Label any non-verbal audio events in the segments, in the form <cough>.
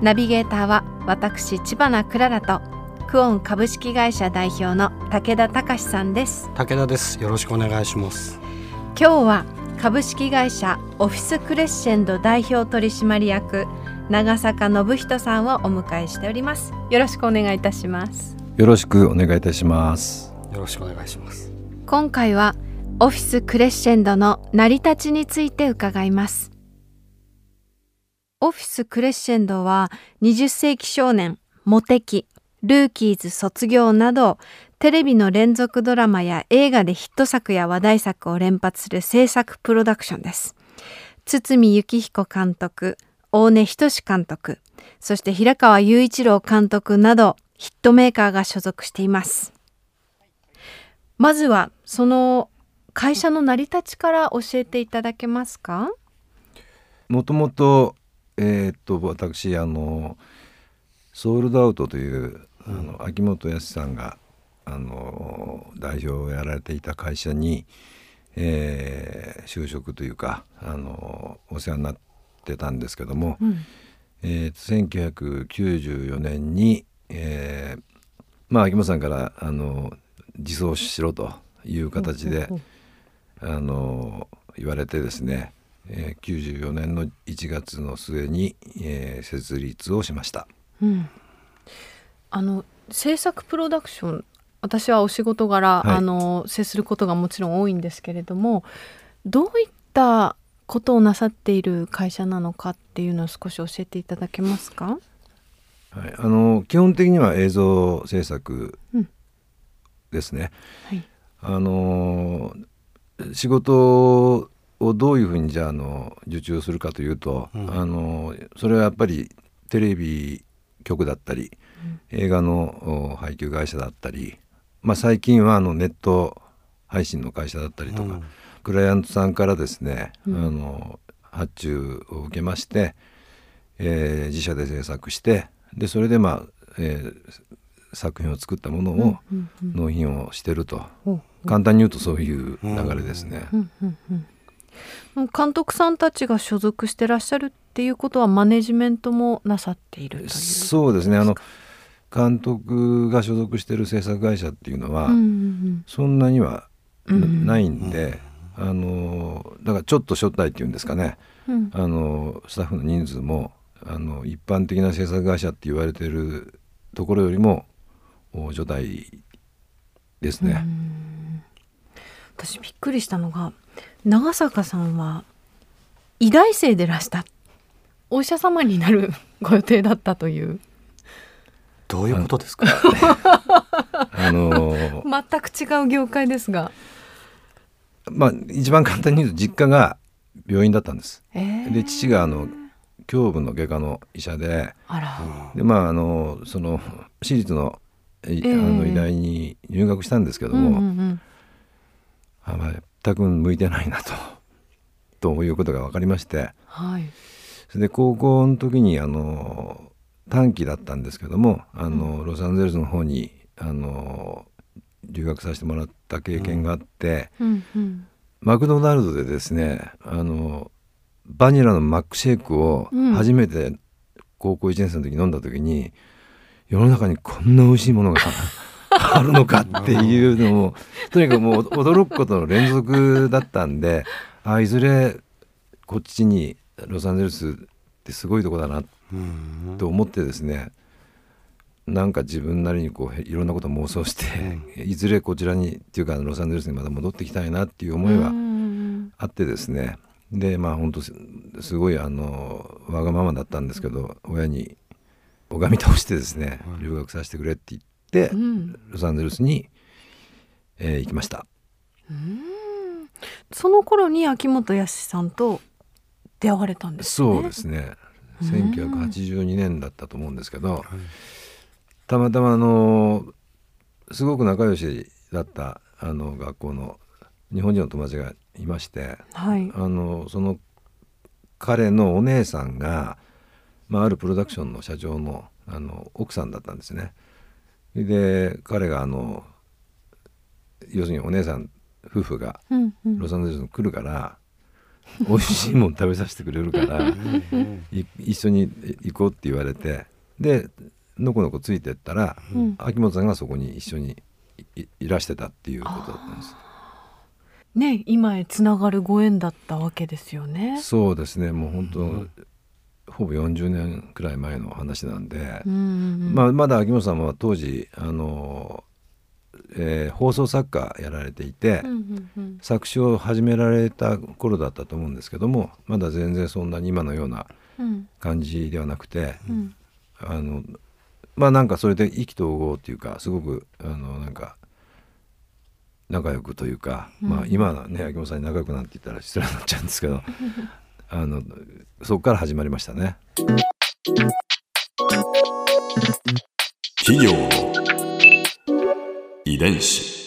ナビゲーターは私千葉なクララとクオン株式会社代表の武田隆さんです。武田です。よろしくお願いします。今日は株式会社オフィスクレッシェンド代表取締役長坂信人さんをお迎えしております。よろしくお願いいたします。よろしくお願いいたします。よろしくお願いします。今回はオフィスクレッシェンドの成り立ちについて伺いますオフィスクレッシェンドは20世紀少年モテキルーキーズ卒業などテレビの連続ドラマや映画でヒット作や話題作を連発する制作プロダクションです。堤幸彦監督大根仁監督そして平川雄一郎監督などヒットメーカーが所属しています。まずはその会社の成り立ちから教えていただけますか？もともとえー、っと私あのソールドアウトというあの秋元康さんがあの代表をやられていた会社に、えー、就職というかあのお世話になってたんですけども、うん。えー、1994年に、えー、まあ秋元さんからあの自走しろという形で、あの言われてですね、えー、94年の1月の末に、えー、設立をしました。うん、あの制作プロダクション私はお仕事柄、はい、あの接することがもちろん多いんですけれどもどういったことをなさっている会社なのかっていうのを少し教えていただけますか、はい、あの基本的には映像制作ですね。うん、はい、あの仕事をどういうふうにじゃあの受注するかというと、うん、あのそれはやっぱりテレビ局だったり、うん、映画の配給会社だったり、まあ、最近はあのネット配信の会社だったりとか、クライアントさんからですね、あの発注を受けまして、えー、自社で制作してでそれでまあ、えー、作品を作ったものを納品をしてると、簡単に言うとそういう流れですね。監督さんたちが所属してらっしゃるっていうことはマネジメントもなさっているというそうですね。あの監督が所属してる制作会社っていうのは、そんなにはないんで、あのだからちょっと初代っていうんですかね、うん、あのスタッフの人数もあの一般的な制作会社って言われてるところよりも初代ですね。私びっくりしたのが長坂さんは医大生でらした。お医者様になる <laughs> ご予定だったという。どういうことですか？<laughs> あのー、全く違う業界ですが。まあ一番簡単に言うと実家が病院だったんです、えー、で父があの胸部の外科の医者で。でまああのその私立の,、えー、あの医大に入学したんですけども、うんうんうんあまあ、全く向いてないなと。<laughs> ということが分かりまして、はい、それで高校の時にあの短期だったんですけどもあの、ロサンゼルスの方にあの留学させてもらった経験があって、うんうん、マクドナルドでですねあのバニラのマックシェイクを初めて高校1年生の時に飲んだ時に、世の中にこんな美味しいものがあるのかっていうのもとにかくもう驚くことの連続だったんであいずれこっちにロサンゼルスってすごいとこだなと思ってですねなんか自分なりにこういろんなことを妄想して、いずれこちらにっていうかロサンゼルスにまた戻ってきたいなっていう思いはあってですね。でまあ本当すごいあのわがままだったんですけど親に拝み倒してですね留学させてくれって言って、ロサンゼルスに、えー、行きました。その頃に秋元康さんと出会われたんです、ね、そうですね。1982年だったと思うんですけど、たまたまあのすごく仲良しだったあの学校の日本人の友達がいまして、はい、あのその彼のお姉さんが、まあ、あるプロダクションの社長のあの奥さんだったんですね。で彼があの要するにお姉さん夫婦がロサンゼルスに来るから、うんうん、美味しいもん食べさせてくれるから一緒に行こうって言われてでのこのこついてったら、うん、秋元さんがそこに一緒にいらしてたっていうことだったんです。ね今へつながるご縁だったわけですよね。そうですね。もう本当、うん、ほぼ40年くらい前の話なんで、うんうんまあ、まだ秋元さんは当時あの、えー、放送作家やられていて、うんうんうん、作詞を始められた頃だったと思うんですけどもまだ全然そんなに今のような感じではなくて、うん、あのまあなんかそれで意気投合っていうかすごくあのなんか仲良くというか、うん、まあ今はね秋元さんに仲良くなんて言ったら失礼になっちゃうんですけどあのそこから始まりましたね。企業。遺伝子。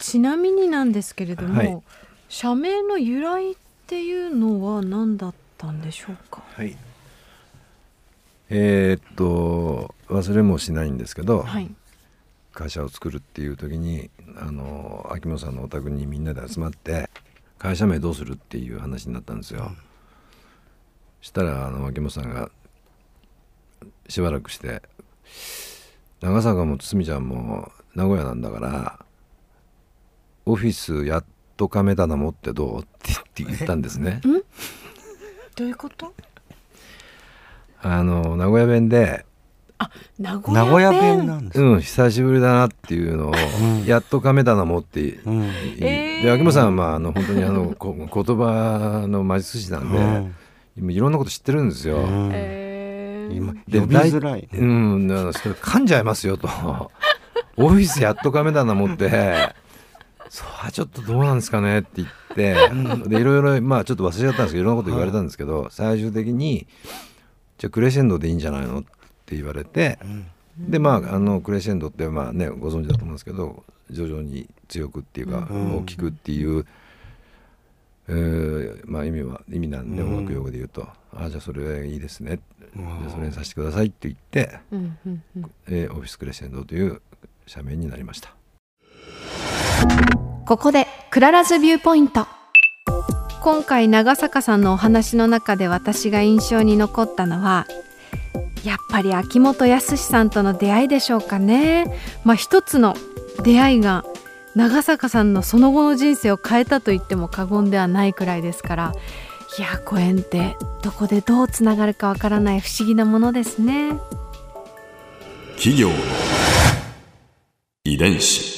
ちなみになんですけれども、はい、社名の由来っていうのは何だったんでしょうか？はい。えー、っと忘れもしないんですけど、はい、会社を作るっていう時にあの秋元さんのお宅にみんなで集まって会社名どうするっていう話になったんですよ。うん、したらあの秋元さんがしばらくして「長坂も堤ちゃんも名古屋なんだからオフィスやっと亀棚持ってどう?」って言ったんですね。どういうこと？あの名古屋弁であ名古屋弁。なんですうん久しぶりだなっていうのを、やっと亀棚持って、うん、で秋元さんはまああの本当にあの <laughs> こ言葉の魔術師なんで、うん、いろんなこと知ってるんですよ。うん。えー、今呼びづらい、うん、それ噛んじゃいますよと。<laughs> オフィスやっと亀棚持って。そうはちょっとどうなんですかねって言ってでいろいろまあちょっと忘れちゃったんですけどいろんなこと言われたんですけど最終的にじゃあクレッシェンドでいいんじゃないのって言われて、うん、でまああのクレッシェンドってまあねご存知だと思うんですけど徐々に強くっていうか、大きくっていう、えー、まあ意味は意味なんで音楽用語で言うと、ああじゃあそれいいですね、じゃそれにさせてくださいって言って、えー、オフィスクレッシェンドという社名になりました。ここで Clara's Viewpoint。今回長坂さんのお話の中で私が印象に残ったのはやっぱり秋元康さんとの出会いでしょうかね。まあ、一つの出会いが長坂さんのその後の人生を変えたと言っても過言ではないくらいですからいやご縁ってどこでどうつながるかわからない不思議なものですね。企業遺伝子